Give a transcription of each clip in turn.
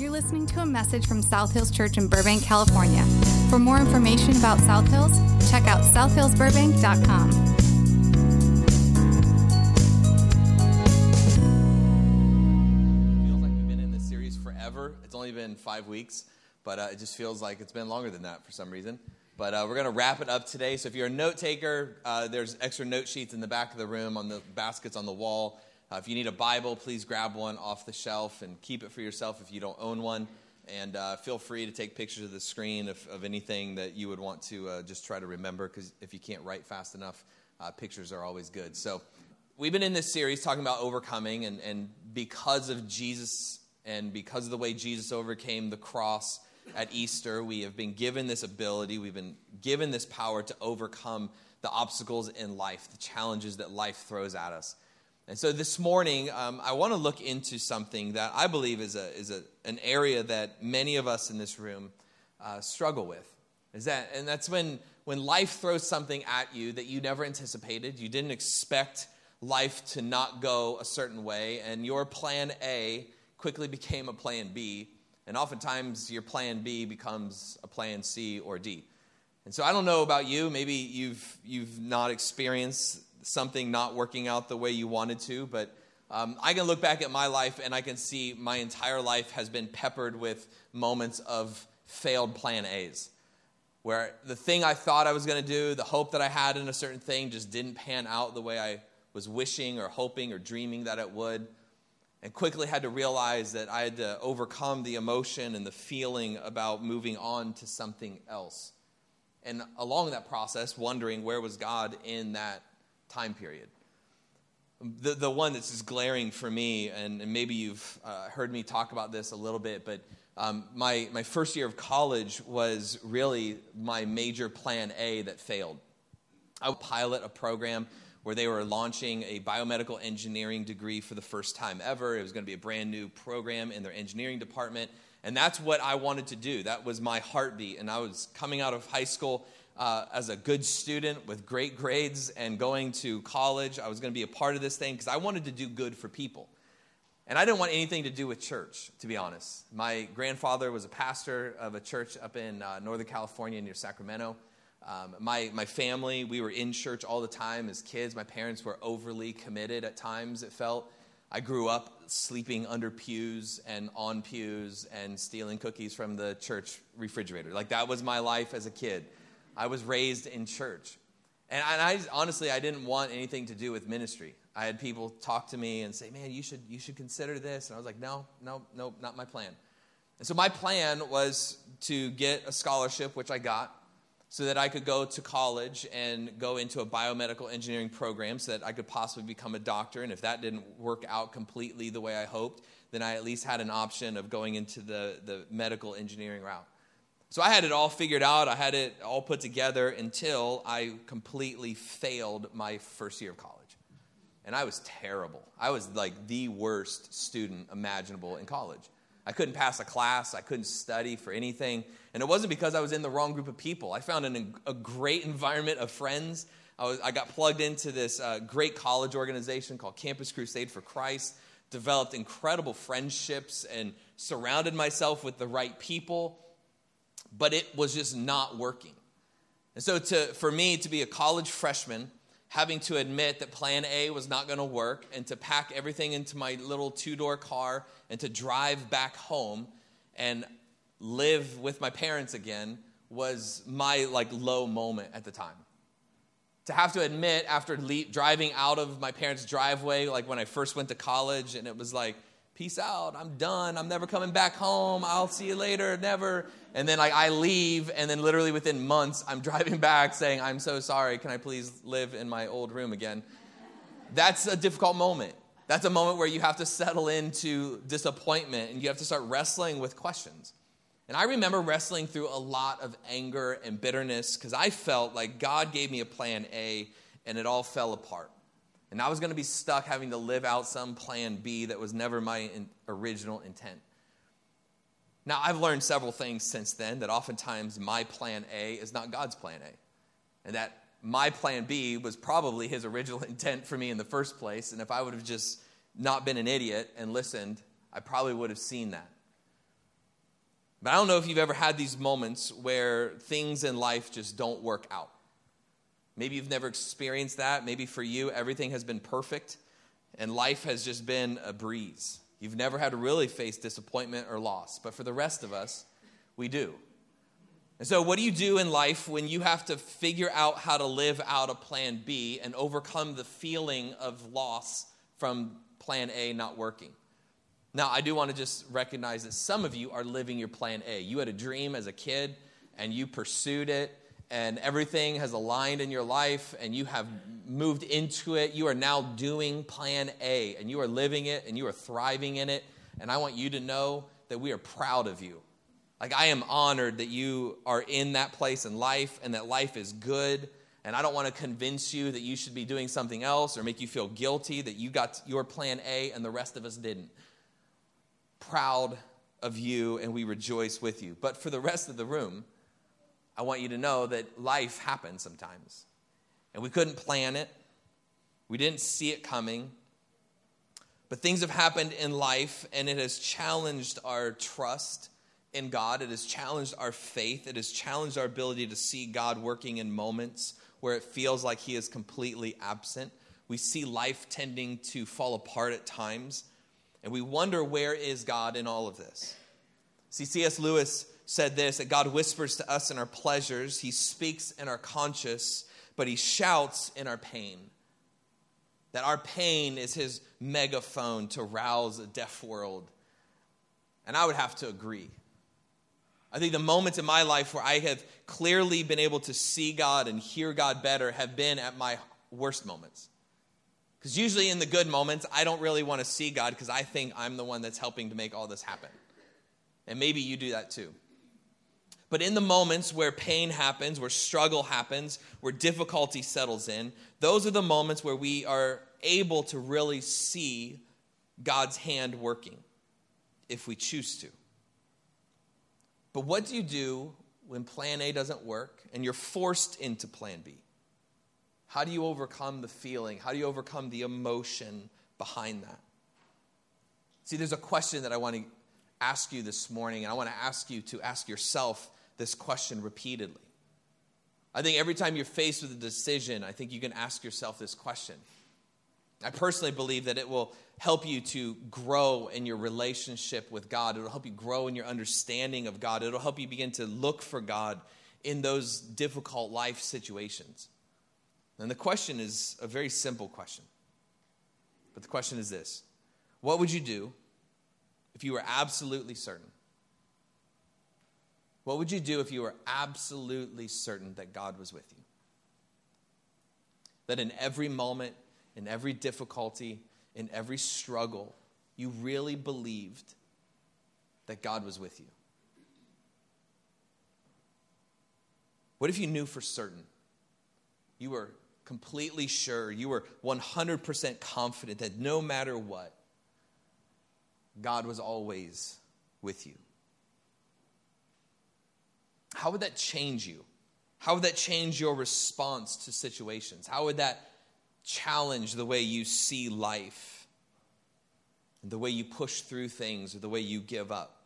You're listening to a message from South Hills Church in Burbank, California. For more information about South Hills, check out southhillsburbank.com. feels like we've been in this series forever. It's only been five weeks, but uh, it just feels like it's been longer than that for some reason. But uh, we're going to wrap it up today. So if you're a note taker, uh, there's extra note sheets in the back of the room on the baskets on the wall. Uh, if you need a Bible, please grab one off the shelf and keep it for yourself if you don't own one. And uh, feel free to take pictures of the screen of, of anything that you would want to uh, just try to remember, because if you can't write fast enough, uh, pictures are always good. So we've been in this series talking about overcoming, and, and because of Jesus and because of the way Jesus overcame the cross at Easter, we have been given this ability, we've been given this power to overcome the obstacles in life, the challenges that life throws at us. And so this morning, um, I want to look into something that I believe is, a, is a, an area that many of us in this room uh, struggle with. Is that, and that's when, when life throws something at you that you never anticipated. You didn't expect life to not go a certain way, and your plan A quickly became a plan B. And oftentimes, your plan B becomes a plan C or D. And so, I don't know about you. Maybe you've, you've not experienced something not working out the way you wanted to, but um, I can look back at my life and I can see my entire life has been peppered with moments of failed plan A's, where the thing I thought I was going to do, the hope that I had in a certain thing, just didn't pan out the way I was wishing or hoping or dreaming that it would. And quickly had to realize that I had to overcome the emotion and the feeling about moving on to something else. And along that process, wondering where was God in that time period. The, the one that's just glaring for me, and, and maybe you've uh, heard me talk about this a little bit, but um, my, my first year of college was really my major plan A that failed. I would pilot a program where they were launching a biomedical engineering degree for the first time ever. It was going to be a brand new program in their engineering department. And that's what I wanted to do. That was my heartbeat. And I was coming out of high school uh, as a good student with great grades and going to college. I was going to be a part of this thing because I wanted to do good for people. And I didn't want anything to do with church, to be honest. My grandfather was a pastor of a church up in uh, Northern California near Sacramento. Um, my, my family, we were in church all the time as kids. My parents were overly committed at times, it felt. I grew up sleeping under pews and on pews and stealing cookies from the church refrigerator. Like, that was my life as a kid. I was raised in church. And I, honestly, I didn't want anything to do with ministry. I had people talk to me and say, man, you should, you should consider this. And I was like, no, no, no, not my plan. And so my plan was to get a scholarship, which I got, so that I could go to college and go into a biomedical engineering program so that I could possibly become a doctor. And if that didn't work out completely the way I hoped, then I at least had an option of going into the, the medical engineering route. So I had it all figured out. I had it all put together until I completely failed my first year of college. And I was terrible. I was like the worst student imaginable in college. I couldn't pass a class, I couldn't study for anything. And it wasn't because I was in the wrong group of people. I found an, a great environment of friends. I, was, I got plugged into this uh, great college organization called Campus Crusade for Christ, developed incredible friendships, and surrounded myself with the right people but it was just not working. And so, to, for me to be a college freshman, having to admit that plan A was not going to work, and to pack everything into my little two door car and to drive back home and live with my parents again was my like low moment at the time. To have to admit after le- driving out of my parents' driveway, like when I first went to college, and it was like, peace out, I'm done, I'm never coming back home, I'll see you later, never. And then like, I leave, and then literally within months, I'm driving back saying, I'm so sorry, can I please live in my old room again? That's a difficult moment. That's a moment where you have to settle into disappointment and you have to start wrestling with questions. And I remember wrestling through a lot of anger and bitterness because I felt like God gave me a plan A and it all fell apart. And I was going to be stuck having to live out some plan B that was never my in- original intent. Now, I've learned several things since then that oftentimes my plan A is not God's plan A. And that my plan B was probably his original intent for me in the first place. And if I would have just not been an idiot and listened, I probably would have seen that. But I don't know if you've ever had these moments where things in life just don't work out. Maybe you've never experienced that. Maybe for you, everything has been perfect and life has just been a breeze. You've never had to really face disappointment or loss. But for the rest of us, we do. And so, what do you do in life when you have to figure out how to live out a plan B and overcome the feeling of loss from plan A not working? Now, I do want to just recognize that some of you are living your plan A. You had a dream as a kid and you pursued it, and everything has aligned in your life, and you have moved into it. You are now doing plan A, and you are living it, and you are thriving in it. And I want you to know that we are proud of you. Like, I am honored that you are in that place in life and that life is good. And I don't want to convince you that you should be doing something else or make you feel guilty that you got your plan A and the rest of us didn't. Proud of you, and we rejoice with you. But for the rest of the room, I want you to know that life happens sometimes. And we couldn't plan it, we didn't see it coming. But things have happened in life, and it has challenged our trust in God. It has challenged our faith. It has challenged our ability to see God working in moments where it feels like He is completely absent. We see life tending to fall apart at times, and we wonder where is God in all of this. See, C.S. Lewis said this that God whispers to us in our pleasures, He speaks in our conscience, but He shouts in our pain. That our pain is His megaphone to rouse a deaf world. And I would have to agree. I think the moments in my life where I have clearly been able to see God and hear God better have been at my worst moments. Because usually in the good moments, I don't really want to see God because I think I'm the one that's helping to make all this happen. And maybe you do that too. But in the moments where pain happens, where struggle happens, where difficulty settles in, those are the moments where we are able to really see God's hand working if we choose to. But what do you do when plan A doesn't work and you're forced into plan B? How do you overcome the feeling? How do you overcome the emotion behind that? See, there's a question that I want to ask you this morning, and I want to ask you to ask yourself this question repeatedly. I think every time you're faced with a decision, I think you can ask yourself this question. I personally believe that it will help you to grow in your relationship with God. It'll help you grow in your understanding of God. It'll help you begin to look for God in those difficult life situations. And the question is a very simple question. But the question is this What would you do if you were absolutely certain? What would you do if you were absolutely certain that God was with you? That in every moment, in every difficulty, in every struggle, you really believed that God was with you? What if you knew for certain? You were completely sure, you were 100% confident that no matter what, God was always with you. How would that change you? How would that change your response to situations? How would that challenge the way you see life, the way you push through things, or the way you give up?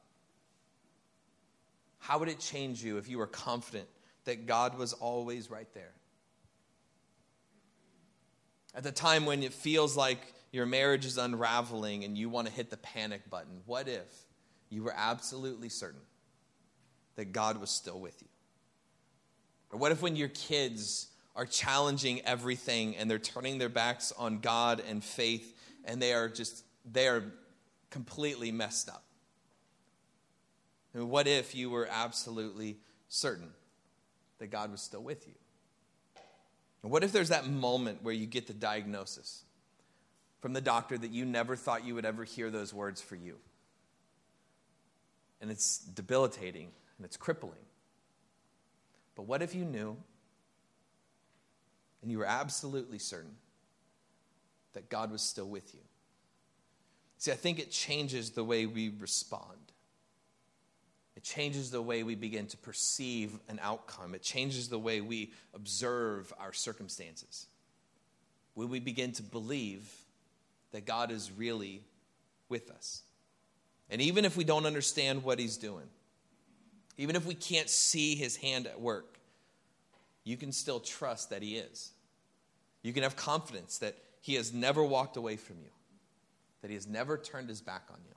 How would it change you if you were confident that God was always right there? At the time when it feels like your marriage is unraveling and you want to hit the panic button, what if you were absolutely certain that God was still with you? Or what if when your kids are challenging everything and they're turning their backs on God and faith and they are just, they are completely messed up? And what if you were absolutely certain that God was still with you? And what if there's that moment where you get the diagnosis from the doctor that you never thought you would ever hear those words for you? And it's debilitating and it's crippling. But what if you knew and you were absolutely certain that God was still with you? See, I think it changes the way we respond. It changes the way we begin to perceive an outcome. It changes the way we observe our circumstances. When we begin to believe that God is really with us. And even if we don't understand what He's doing, even if we can't see his hand at work, you can still trust that he is. You can have confidence that he has never walked away from you, that he has never turned his back on you.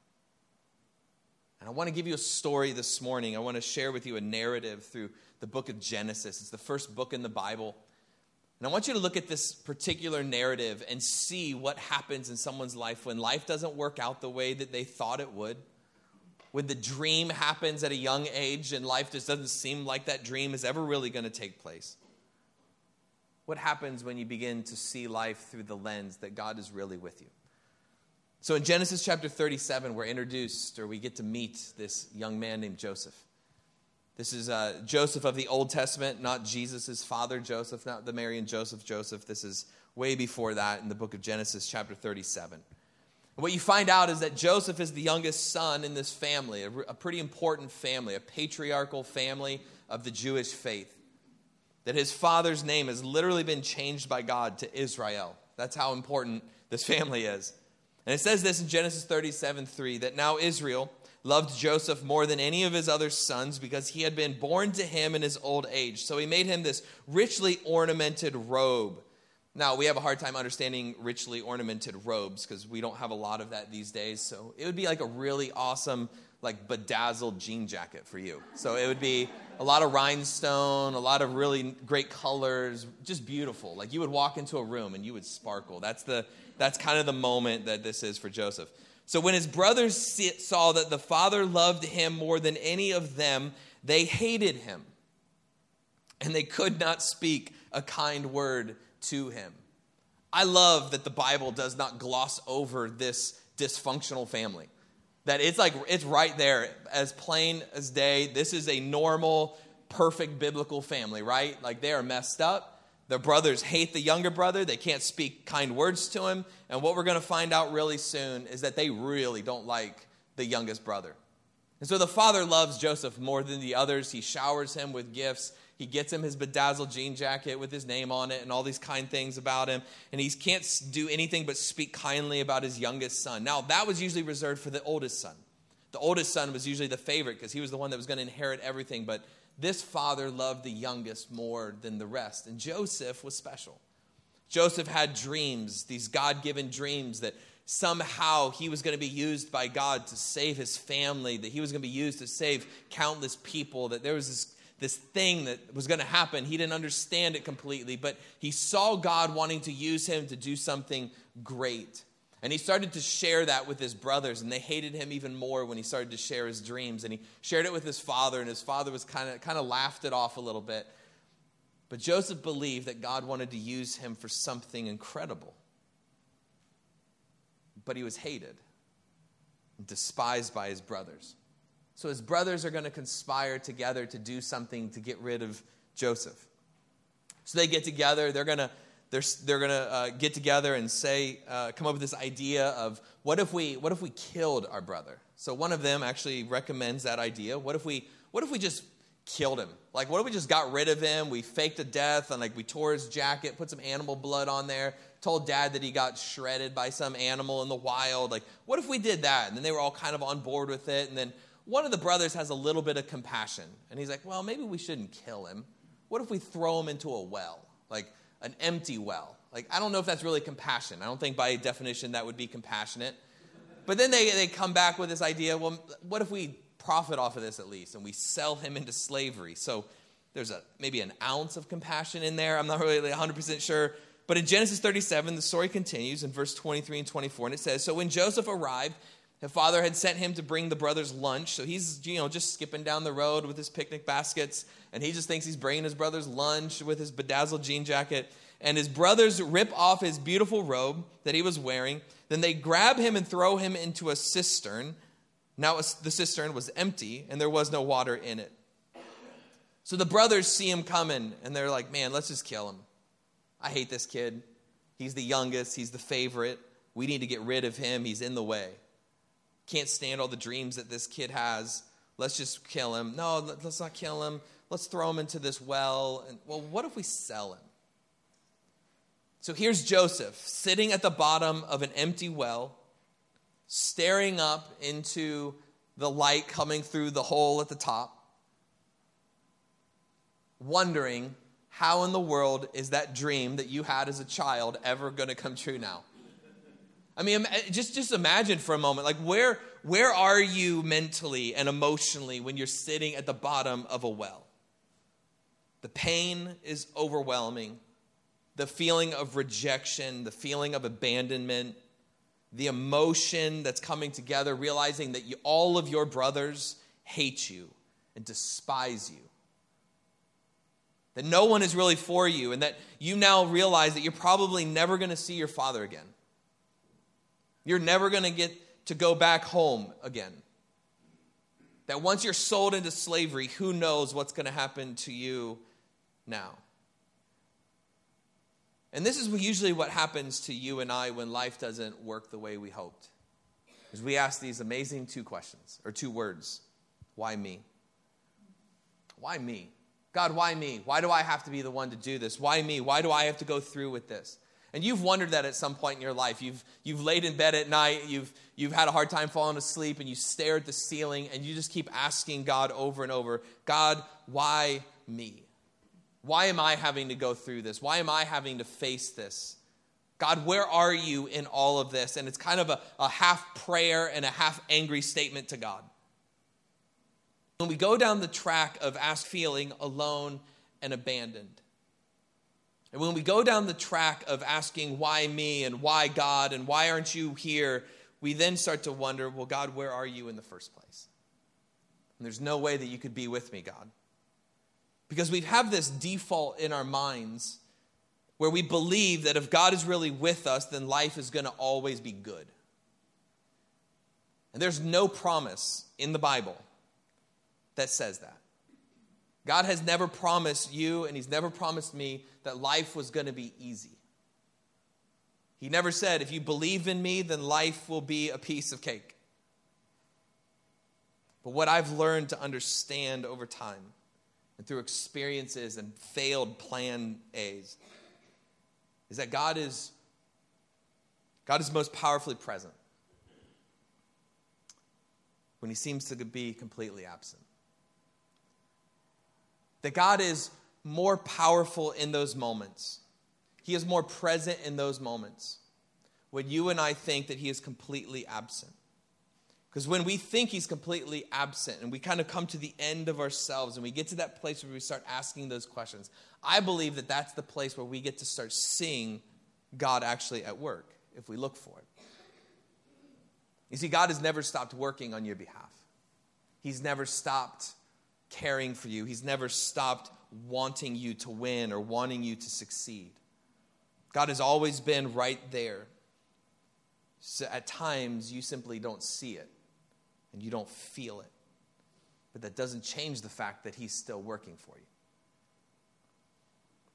And I want to give you a story this morning. I want to share with you a narrative through the book of Genesis. It's the first book in the Bible. And I want you to look at this particular narrative and see what happens in someone's life when life doesn't work out the way that they thought it would. When the dream happens at a young age and life just doesn't seem like that dream is ever really going to take place. What happens when you begin to see life through the lens that God is really with you? So in Genesis chapter 37, we're introduced or we get to meet this young man named Joseph. This is uh, Joseph of the Old Testament, not Jesus' father, Joseph, not the Mary and Joseph Joseph. This is way before that in the book of Genesis, chapter 37. What you find out is that Joseph is the youngest son in this family, a, a pretty important family, a patriarchal family of the Jewish faith. That his father's name has literally been changed by God to Israel. That's how important this family is. And it says this in Genesis 37 3 that now Israel loved Joseph more than any of his other sons because he had been born to him in his old age. So he made him this richly ornamented robe. Now, we have a hard time understanding richly ornamented robes because we don't have a lot of that these days. So it would be like a really awesome, like bedazzled jean jacket for you. So it would be a lot of rhinestone, a lot of really great colors, just beautiful. Like you would walk into a room and you would sparkle. That's the that's kind of the moment that this is for Joseph. So when his brothers saw that the father loved him more than any of them, they hated him. And they could not speak a kind word to him. I love that the Bible does not gloss over this dysfunctional family. That it's like, it's right there, as plain as day. This is a normal, perfect biblical family, right? Like they are messed up the brothers hate the younger brother. They can't speak kind words to him. And what we're going to find out really soon is that they really don't like the youngest brother. And so the father loves Joseph more than the others. He showers him with gifts. He gets him his bedazzled jean jacket with his name on it and all these kind things about him. And he can't do anything but speak kindly about his youngest son. Now, that was usually reserved for the oldest son. The oldest son was usually the favorite because he was the one that was going to inherit everything. But this father loved the youngest more than the rest. And Joseph was special. Joseph had dreams, these God given dreams that somehow he was going to be used by God to save his family, that he was going to be used to save countless people, that there was this, this thing that was going to happen. He didn't understand it completely, but he saw God wanting to use him to do something great. And he started to share that with his brothers, and they hated him even more when he started to share his dreams. And he shared it with his father, and his father was kind of kind of laughed it off a little bit. But Joseph believed that God wanted to use him for something incredible. But he was hated despised by his brothers. So his brothers are going to conspire together to do something to get rid of Joseph. So they get together, they're going to they're, they're going to uh, get together and say, uh, come up with this idea of what if we, what if we killed our brother? So one of them actually recommends that idea. What if we, what if we just killed him? Like, what if we just got rid of him? We faked a death and like we tore his jacket, put some animal blood on there, told dad that he got shredded by some animal in the wild. Like, what if we did that? And then they were all kind of on board with it. And then one of the brothers has a little bit of compassion. And he's like, well, maybe we shouldn't kill him. What if we throw him into a well? Like, an empty well. Like, I don't know if that's really compassion. I don't think by definition that would be compassionate. But then they, they come back with this idea well, what if we profit off of this at least and we sell him into slavery? So there's a, maybe an ounce of compassion in there. I'm not really 100% sure. But in Genesis 37, the story continues in verse 23 and 24, and it says So when Joseph arrived, his father had sent him to bring the brothers lunch. So he's, you know, just skipping down the road with his picnic baskets, and he just thinks he's bringing his brothers lunch with his bedazzled jean jacket. And his brothers rip off his beautiful robe that he was wearing. Then they grab him and throw him into a cistern. Now the cistern was empty, and there was no water in it. So the brothers see him coming, and they're like, man, let's just kill him. I hate this kid. He's the youngest, he's the favorite. We need to get rid of him. He's in the way can't stand all the dreams that this kid has. Let's just kill him. No, let's not kill him. Let's throw him into this well. And, well, what if we sell him? So here's Joseph sitting at the bottom of an empty well, staring up into the light coming through the hole at the top. wondering how in the world is that dream that you had as a child ever going to come true now? I mean, just, just imagine for a moment, like where, where are you mentally and emotionally when you're sitting at the bottom of a well? The pain is overwhelming. The feeling of rejection, the feeling of abandonment, the emotion that's coming together, realizing that you, all of your brothers hate you and despise you. That no one is really for you, and that you now realize that you're probably never going to see your father again. You're never going to get to go back home again. That once you're sold into slavery, who knows what's going to happen to you now? And this is usually what happens to you and I when life doesn't work the way we hoped. Is we ask these amazing two questions or two words. Why me? Why me? God, why me? Why do I have to be the one to do this? Why me? Why do I have to go through with this? And you've wondered that at some point in your life. You've, you've laid in bed at night, you've, you've had a hard time falling asleep, and you stare at the ceiling, and you just keep asking God over and over God, why me? Why am I having to go through this? Why am I having to face this? God, where are you in all of this? And it's kind of a, a half prayer and a half angry statement to God. When we go down the track of ask feeling alone and abandoned, and when we go down the track of asking why me and why God and why aren't you here, we then start to wonder, well, God, where are you in the first place? And there's no way that you could be with me, God. Because we have this default in our minds where we believe that if God is really with us, then life is going to always be good. And there's no promise in the Bible that says that. God has never promised you, and He's never promised me, that life was going to be easy. He never said, if you believe in me, then life will be a piece of cake. But what I've learned to understand over time and through experiences and failed plan A's is that God is God is most powerfully present when he seems to be completely absent. That God is more powerful in those moments. He is more present in those moments when you and I think that he is completely absent. Because when we think he's completely absent and we kind of come to the end of ourselves and we get to that place where we start asking those questions, I believe that that's the place where we get to start seeing God actually at work if we look for it. You see, God has never stopped working on your behalf, He's never stopped caring for you, He's never stopped wanting you to win or wanting you to succeed. God has always been right there. So at times, you simply don't see it and you don't feel it. But that doesn't change the fact that he's still working for you.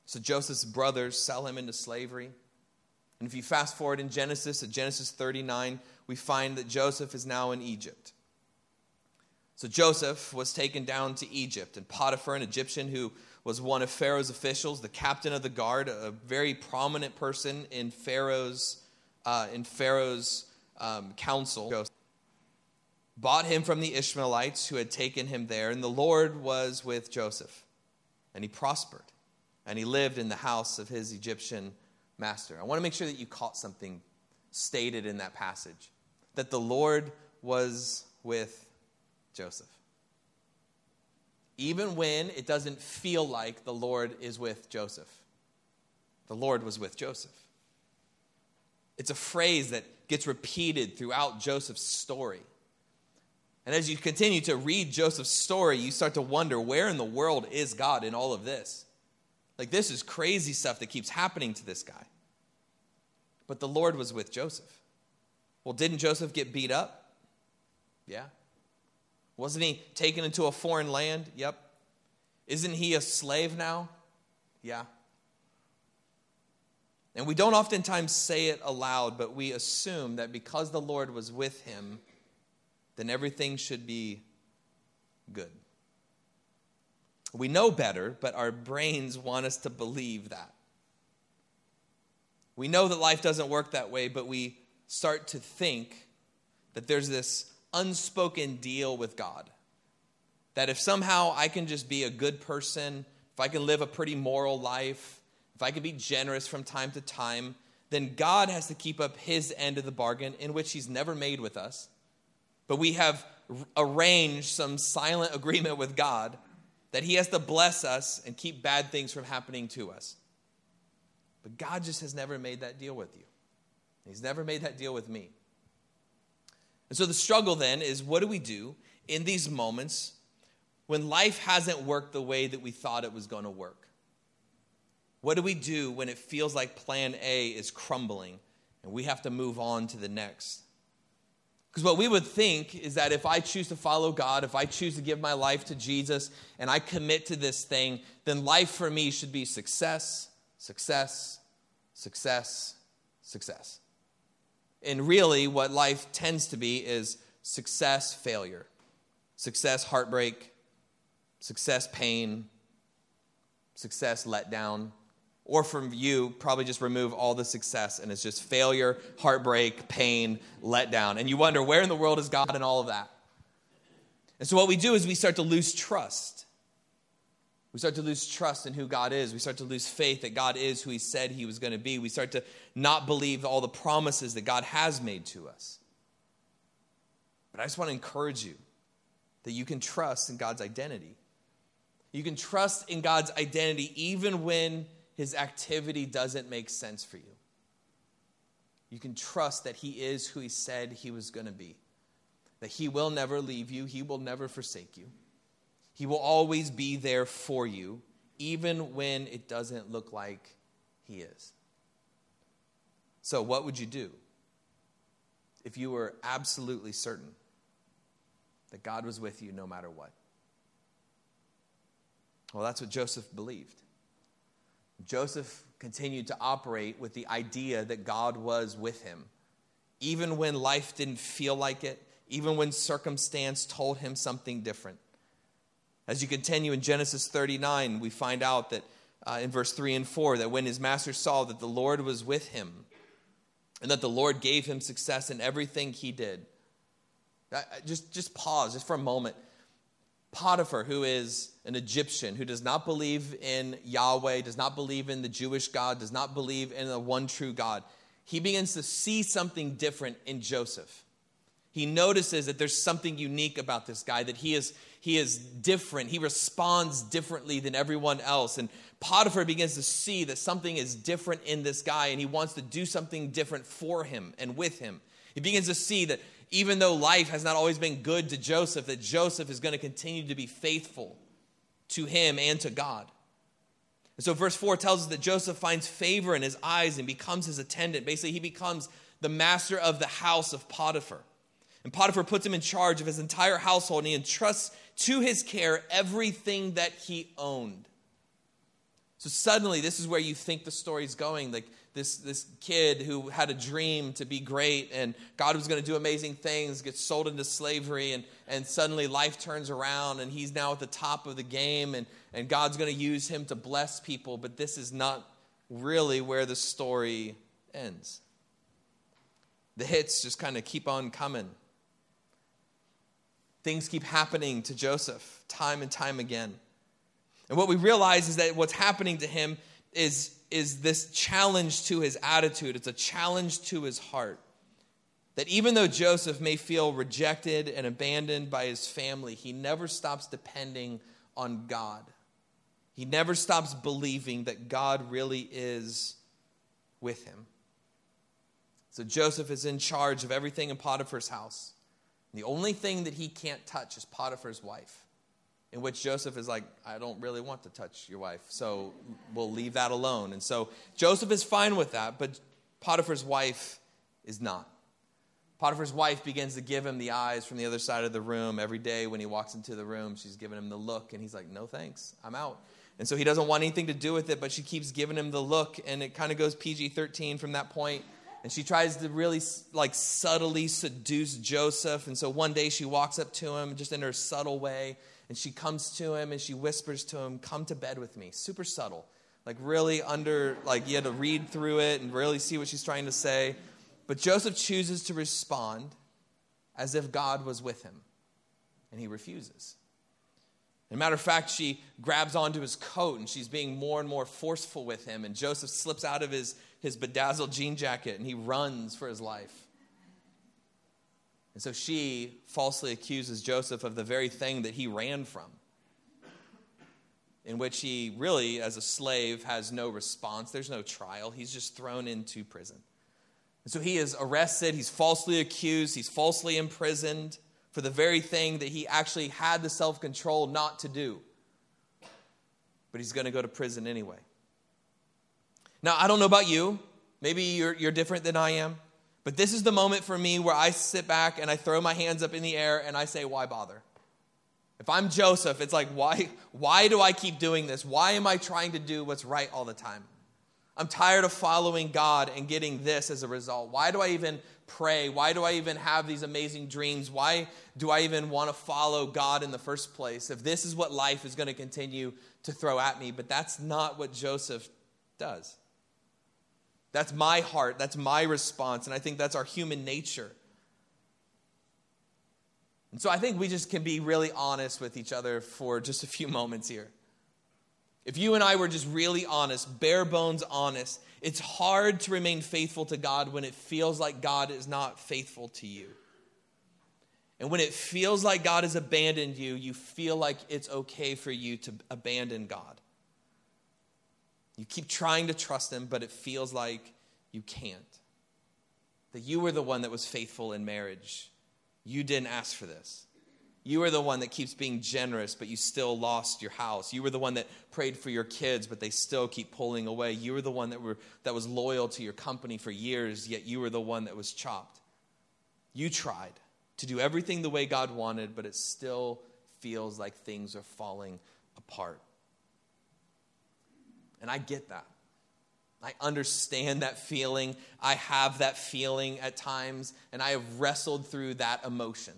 So Joseph's brothers sell him into slavery. And if you fast forward in Genesis, at Genesis 39, we find that Joseph is now in Egypt. So Joseph was taken down to Egypt, and Potiphar, an Egyptian who was one of Pharaoh's officials, the captain of the guard, a very prominent person in Pharaoh's, uh, in Pharaoh's um, council bought him from the Ishmaelites who had taken him there, and the Lord was with Joseph, and he prospered, and he lived in the house of his Egyptian master. I want to make sure that you caught something stated in that passage that the Lord was with Joseph. Even when it doesn't feel like the Lord is with Joseph, the Lord was with Joseph. It's a phrase that gets repeated throughout Joseph's story. And as you continue to read Joseph's story, you start to wonder where in the world is God in all of this? Like, this is crazy stuff that keeps happening to this guy. But the Lord was with Joseph. Well, didn't Joseph get beat up? Yeah. Wasn't he taken into a foreign land? Yep. Isn't he a slave now? Yeah. And we don't oftentimes say it aloud, but we assume that because the Lord was with him, then everything should be good. We know better, but our brains want us to believe that. We know that life doesn't work that way, but we start to think that there's this unspoken deal with God. That if somehow I can just be a good person, if I can live a pretty moral life, if I can be generous from time to time, then God has to keep up his end of the bargain, in which he's never made with us. But we have arranged some silent agreement with God that he has to bless us and keep bad things from happening to us. But God just has never made that deal with you. He's never made that deal with me. And so the struggle then is what do we do in these moments when life hasn't worked the way that we thought it was going to work? What do we do when it feels like plan A is crumbling and we have to move on to the next? Because what we would think is that if I choose to follow God, if I choose to give my life to Jesus, and I commit to this thing, then life for me should be success, success, success, success. And really, what life tends to be is success, failure, success, heartbreak, success, pain, success, letdown. Or from you, probably just remove all the success and it's just failure, heartbreak, pain, letdown. And you wonder, where in the world is God in all of that? And so, what we do is we start to lose trust. We start to lose trust in who God is. We start to lose faith that God is who He said He was going to be. We start to not believe all the promises that God has made to us. But I just want to encourage you that you can trust in God's identity. You can trust in God's identity even when His activity doesn't make sense for you. You can trust that He is who He said He was going to be, that He will never leave you, He will never forsake you. He will always be there for you, even when it doesn't look like He is. So, what would you do if you were absolutely certain that God was with you no matter what? Well, that's what Joseph believed. Joseph continued to operate with the idea that God was with him, even when life didn't feel like it, even when circumstance told him something different. As you continue in Genesis 39, we find out that uh, in verse 3 and 4 that when his master saw that the Lord was with him and that the Lord gave him success in everything he did. just, just pause just for a moment. Potiphar, who is an Egyptian, who does not believe in Yahweh, does not believe in the Jewish God, does not believe in the one true God, he begins to see something different in Joseph. He notices that there's something unique about this guy, that he is, he is different. He responds differently than everyone else. And Potiphar begins to see that something is different in this guy, and he wants to do something different for him and with him. He begins to see that even though life has not always been good to Joseph, that Joseph is going to continue to be faithful to him and to God. And so, verse 4 tells us that Joseph finds favor in his eyes and becomes his attendant. Basically, he becomes the master of the house of Potiphar. And Potiphar puts him in charge of his entire household and he entrusts to his care everything that he owned. So suddenly, this is where you think the story's going. Like this, this kid who had a dream to be great and God was going to do amazing things, gets sold into slavery, and, and suddenly life turns around and he's now at the top of the game and, and God's going to use him to bless people. But this is not really where the story ends. The hits just kind of keep on coming. Things keep happening to Joseph time and time again. And what we realize is that what's happening to him is, is this challenge to his attitude, it's a challenge to his heart. That even though Joseph may feel rejected and abandoned by his family, he never stops depending on God. He never stops believing that God really is with him. So Joseph is in charge of everything in Potiphar's house. The only thing that he can't touch is Potiphar's wife, in which Joseph is like, I don't really want to touch your wife, so we'll leave that alone. And so Joseph is fine with that, but Potiphar's wife is not. Potiphar's wife begins to give him the eyes from the other side of the room every day when he walks into the room. She's giving him the look, and he's like, No thanks, I'm out. And so he doesn't want anything to do with it, but she keeps giving him the look, and it kind of goes PG 13 from that point and she tries to really like subtly seduce Joseph. And so one day she walks up to him just in her subtle way and she comes to him and she whispers to him, Come to bed with me. Super subtle. Like really under, like you had to read through it and really see what she's trying to say. But Joseph chooses to respond as if God was with him. And he refuses. As a matter of fact, she grabs onto his coat and she's being more and more forceful with him. And Joseph slips out of his, his bedazzled jean jacket and he runs for his life. And so she falsely accuses Joseph of the very thing that he ran from, in which he really, as a slave, has no response. There's no trial. He's just thrown into prison. And so he is arrested, he's falsely accused, he's falsely imprisoned for the very thing that he actually had the self control not to do. But he's going to go to prison anyway. Now, I don't know about you. Maybe you're, you're different than I am. But this is the moment for me where I sit back and I throw my hands up in the air and I say, Why bother? If I'm Joseph, it's like, why, why do I keep doing this? Why am I trying to do what's right all the time? I'm tired of following God and getting this as a result. Why do I even pray? Why do I even have these amazing dreams? Why do I even want to follow God in the first place if this is what life is going to continue to throw at me? But that's not what Joseph does. That's my heart, that's my response, and I think that's our human nature. And so I think we just can be really honest with each other for just a few moments here. If you and I were just really honest, bare bones honest, it's hard to remain faithful to God when it feels like God is not faithful to you. And when it feels like God has abandoned you, you feel like it's okay for you to abandon God. You keep trying to trust Him, but it feels like you can't. That you were the one that was faithful in marriage. You didn't ask for this. You were the one that keeps being generous, but you still lost your house. You were the one that prayed for your kids, but they still keep pulling away. You were the one that, were, that was loyal to your company for years, yet you were the one that was chopped. You tried to do everything the way God wanted, but it still feels like things are falling apart. And I get that. I understand that feeling. I have that feeling at times, and I have wrestled through that emotion.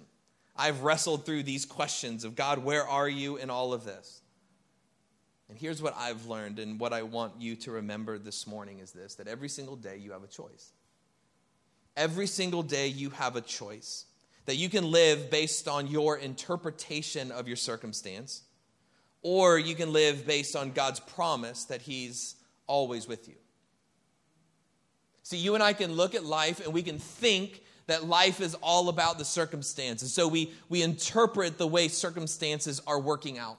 I've wrestled through these questions of God, where are you in all of this? And here's what I've learned, and what I want you to remember this morning is this that every single day you have a choice. Every single day you have a choice. That you can live based on your interpretation of your circumstance, or you can live based on God's promise that He's always with you. See, you and I can look at life and we can think that life is all about the circumstances. So we, we interpret the way circumstances are working out.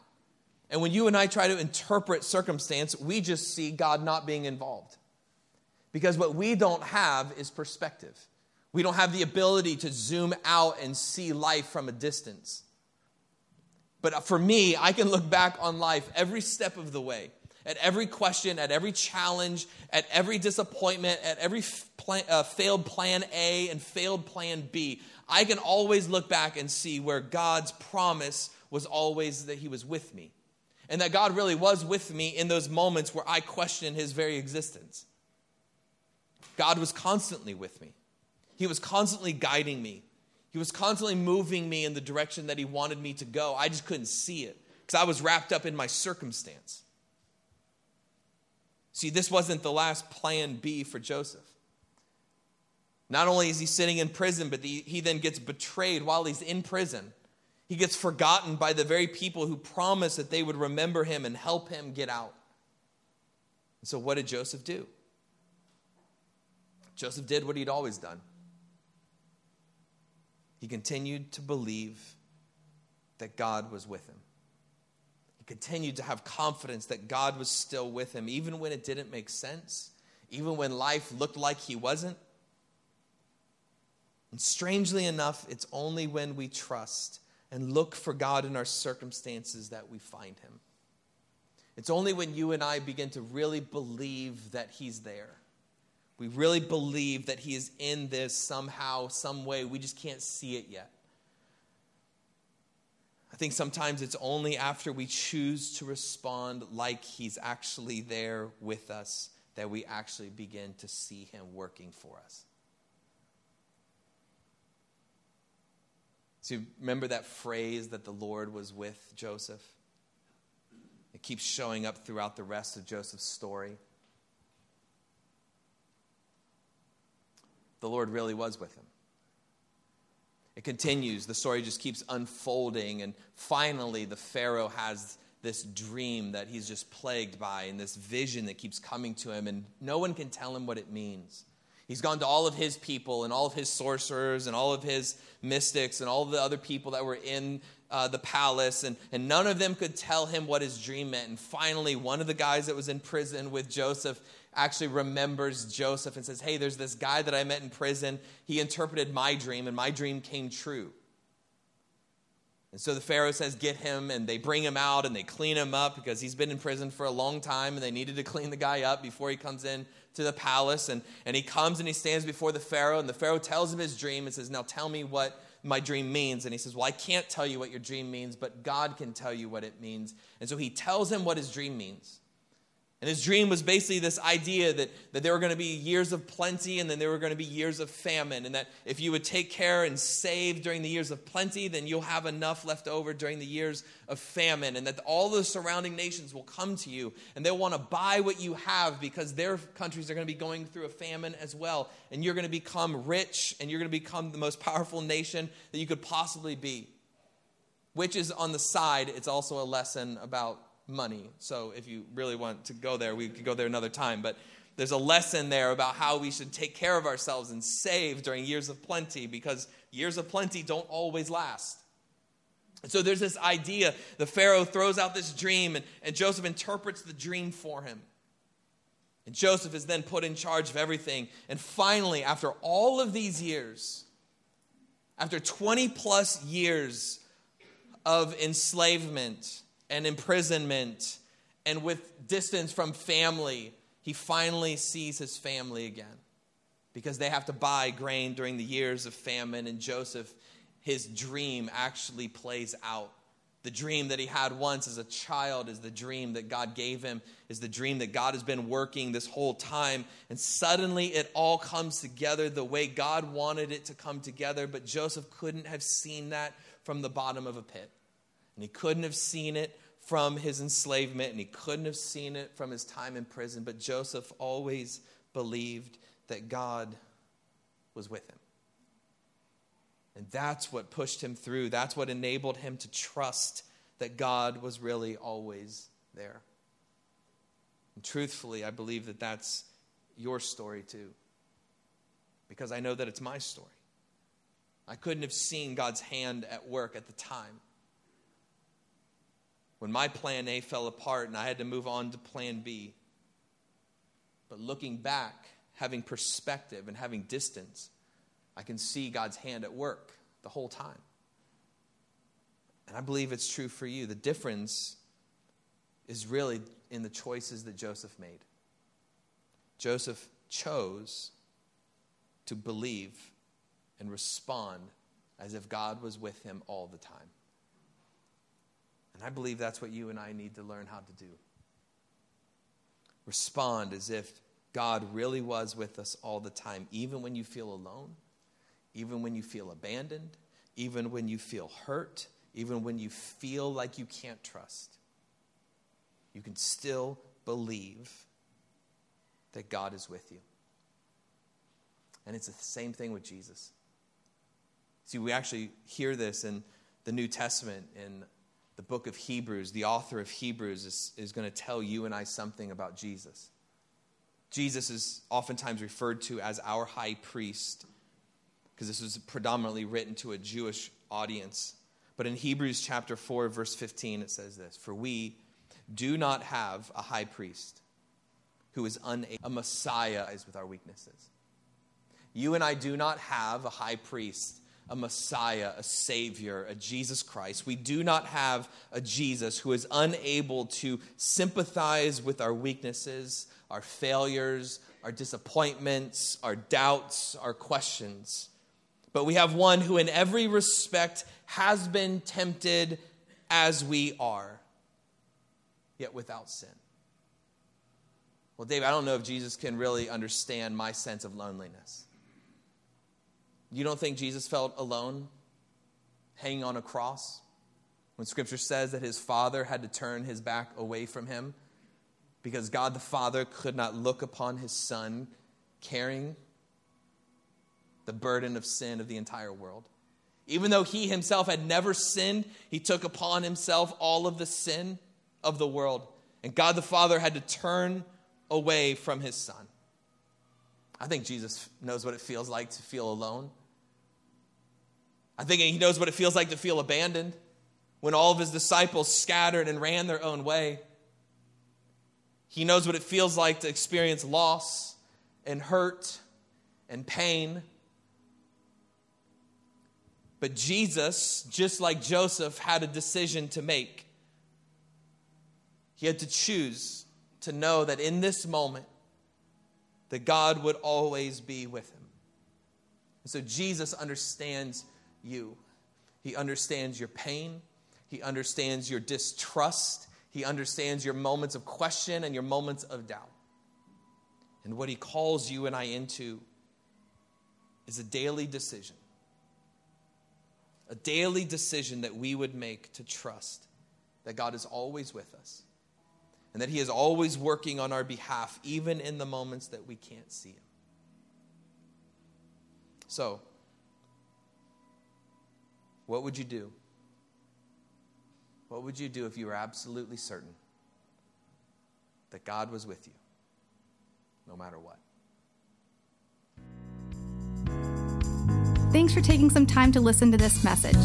And when you and I try to interpret circumstance, we just see God not being involved. Because what we don't have is perspective. We don't have the ability to zoom out and see life from a distance. But for me, I can look back on life every step of the way at every question, at every challenge, at every disappointment, at every plan, uh, failed plan A and failed plan B, I can always look back and see where God's promise was always that He was with me. And that God really was with me in those moments where I questioned His very existence. God was constantly with me, He was constantly guiding me, He was constantly moving me in the direction that He wanted me to go. I just couldn't see it because I was wrapped up in my circumstance. See, this wasn't the last plan B for Joseph. Not only is he sitting in prison, but he, he then gets betrayed while he's in prison. He gets forgotten by the very people who promised that they would remember him and help him get out. And so, what did Joseph do? Joseph did what he'd always done. He continued to believe that God was with him continued to have confidence that God was still with him, even when it didn't make sense, even when life looked like he wasn't. And strangely enough, it's only when we trust and look for God in our circumstances that we find him. It's only when you and I begin to really believe that he's there. We really believe that he is in this somehow, some way. We just can't see it yet. I think sometimes it's only after we choose to respond like He's actually there with us that we actually begin to see Him working for us. So, remember that phrase that the Lord was with Joseph? It keeps showing up throughout the rest of Joseph's story. The Lord really was with him. It continues. The story just keeps unfolding. And finally, the Pharaoh has this dream that he's just plagued by and this vision that keeps coming to him, and no one can tell him what it means. He's gone to all of his people and all of his sorcerers and all of his mystics and all of the other people that were in uh, the palace, and, and none of them could tell him what his dream meant. And finally, one of the guys that was in prison with Joseph actually remembers Joseph and says, Hey, there's this guy that I met in prison. He interpreted my dream, and my dream came true. And so the Pharaoh says, Get him, and they bring him out and they clean him up because he's been in prison for a long time and they needed to clean the guy up before he comes in to the palace. And, and he comes and he stands before the Pharaoh, and the Pharaoh tells him his dream and says, Now tell me what my dream means. And he says, Well, I can't tell you what your dream means, but God can tell you what it means. And so he tells him what his dream means. And his dream was basically this idea that, that there were going to be years of plenty and then there were going to be years of famine. And that if you would take care and save during the years of plenty, then you'll have enough left over during the years of famine. And that all the surrounding nations will come to you and they'll want to buy what you have because their countries are going to be going through a famine as well. And you're going to become rich and you're going to become the most powerful nation that you could possibly be. Which is on the side, it's also a lesson about money. So if you really want to go there, we could go there another time. But there's a lesson there about how we should take care of ourselves and save during years of plenty because years of plenty don't always last. So there's this idea the Pharaoh throws out this dream, and, and Joseph interprets the dream for him. And Joseph is then put in charge of everything. And finally, after all of these years, after 20 plus years of enslavement, and imprisonment and with distance from family, he finally sees his family again because they have to buy grain during the years of famine. And Joseph, his dream actually plays out. The dream that he had once as a child is the dream that God gave him, is the dream that God has been working this whole time. And suddenly it all comes together the way God wanted it to come together. But Joseph couldn't have seen that from the bottom of a pit. And he couldn't have seen it from his enslavement, and he couldn't have seen it from his time in prison. But Joseph always believed that God was with him. And that's what pushed him through. That's what enabled him to trust that God was really always there. And truthfully, I believe that that's your story too. Because I know that it's my story. I couldn't have seen God's hand at work at the time when my plan A fell apart and I had to move on to plan B. But looking back, having perspective and having distance, I can see God's hand at work the whole time. And I believe it's true for you. The difference is really in the choices that Joseph made. Joseph chose to believe and respond as if God was with him all the time. And I believe that's what you and I need to learn how to do. Respond as if God really was with us all the time, even when you feel alone, even when you feel abandoned, even when you feel hurt, even when you feel like you can't trust. You can still believe that God is with you. And it's the same thing with Jesus. See, we actually hear this in the New Testament in the book of Hebrews, the author of Hebrews is, is going to tell you and I something about Jesus. Jesus is oftentimes referred to as our high priest because this was predominantly written to a Jewish audience. But in Hebrews chapter 4, verse 15, it says this For we do not have a high priest who is unable, a Messiah is with our weaknesses. You and I do not have a high priest a Messiah, a Savior, a Jesus Christ. We do not have a Jesus who is unable to sympathize with our weaknesses, our failures, our disappointments, our doubts, our questions. But we have one who, in every respect, has been tempted as we are, yet without sin. Well, Dave, I don't know if Jesus can really understand my sense of loneliness. You don't think Jesus felt alone hanging on a cross when scripture says that his father had to turn his back away from him because God the Father could not look upon his son carrying the burden of sin of the entire world? Even though he himself had never sinned, he took upon himself all of the sin of the world. And God the Father had to turn away from his son. I think Jesus knows what it feels like to feel alone. I think he knows what it feels like to feel abandoned when all of his disciples scattered and ran their own way. He knows what it feels like to experience loss and hurt and pain. But Jesus, just like Joseph, had a decision to make. He had to choose to know that in this moment, that God would always be with him. And so Jesus understands you. He understands your pain. He understands your distrust. He understands your moments of question and your moments of doubt. And what he calls you and I into is a daily decision. A daily decision that we would make to trust that God is always with us and that He is always working on our behalf, even in the moments that we can't see Him. So, what would you do? What would you do if you were absolutely certain that God was with you no matter what? Thanks for taking some time to listen to this message.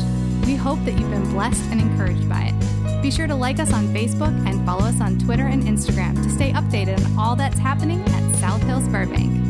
We hope that you've been blessed and encouraged by it. Be sure to like us on Facebook and follow us on Twitter and Instagram to stay updated on all that's happening at South Hills Burbank.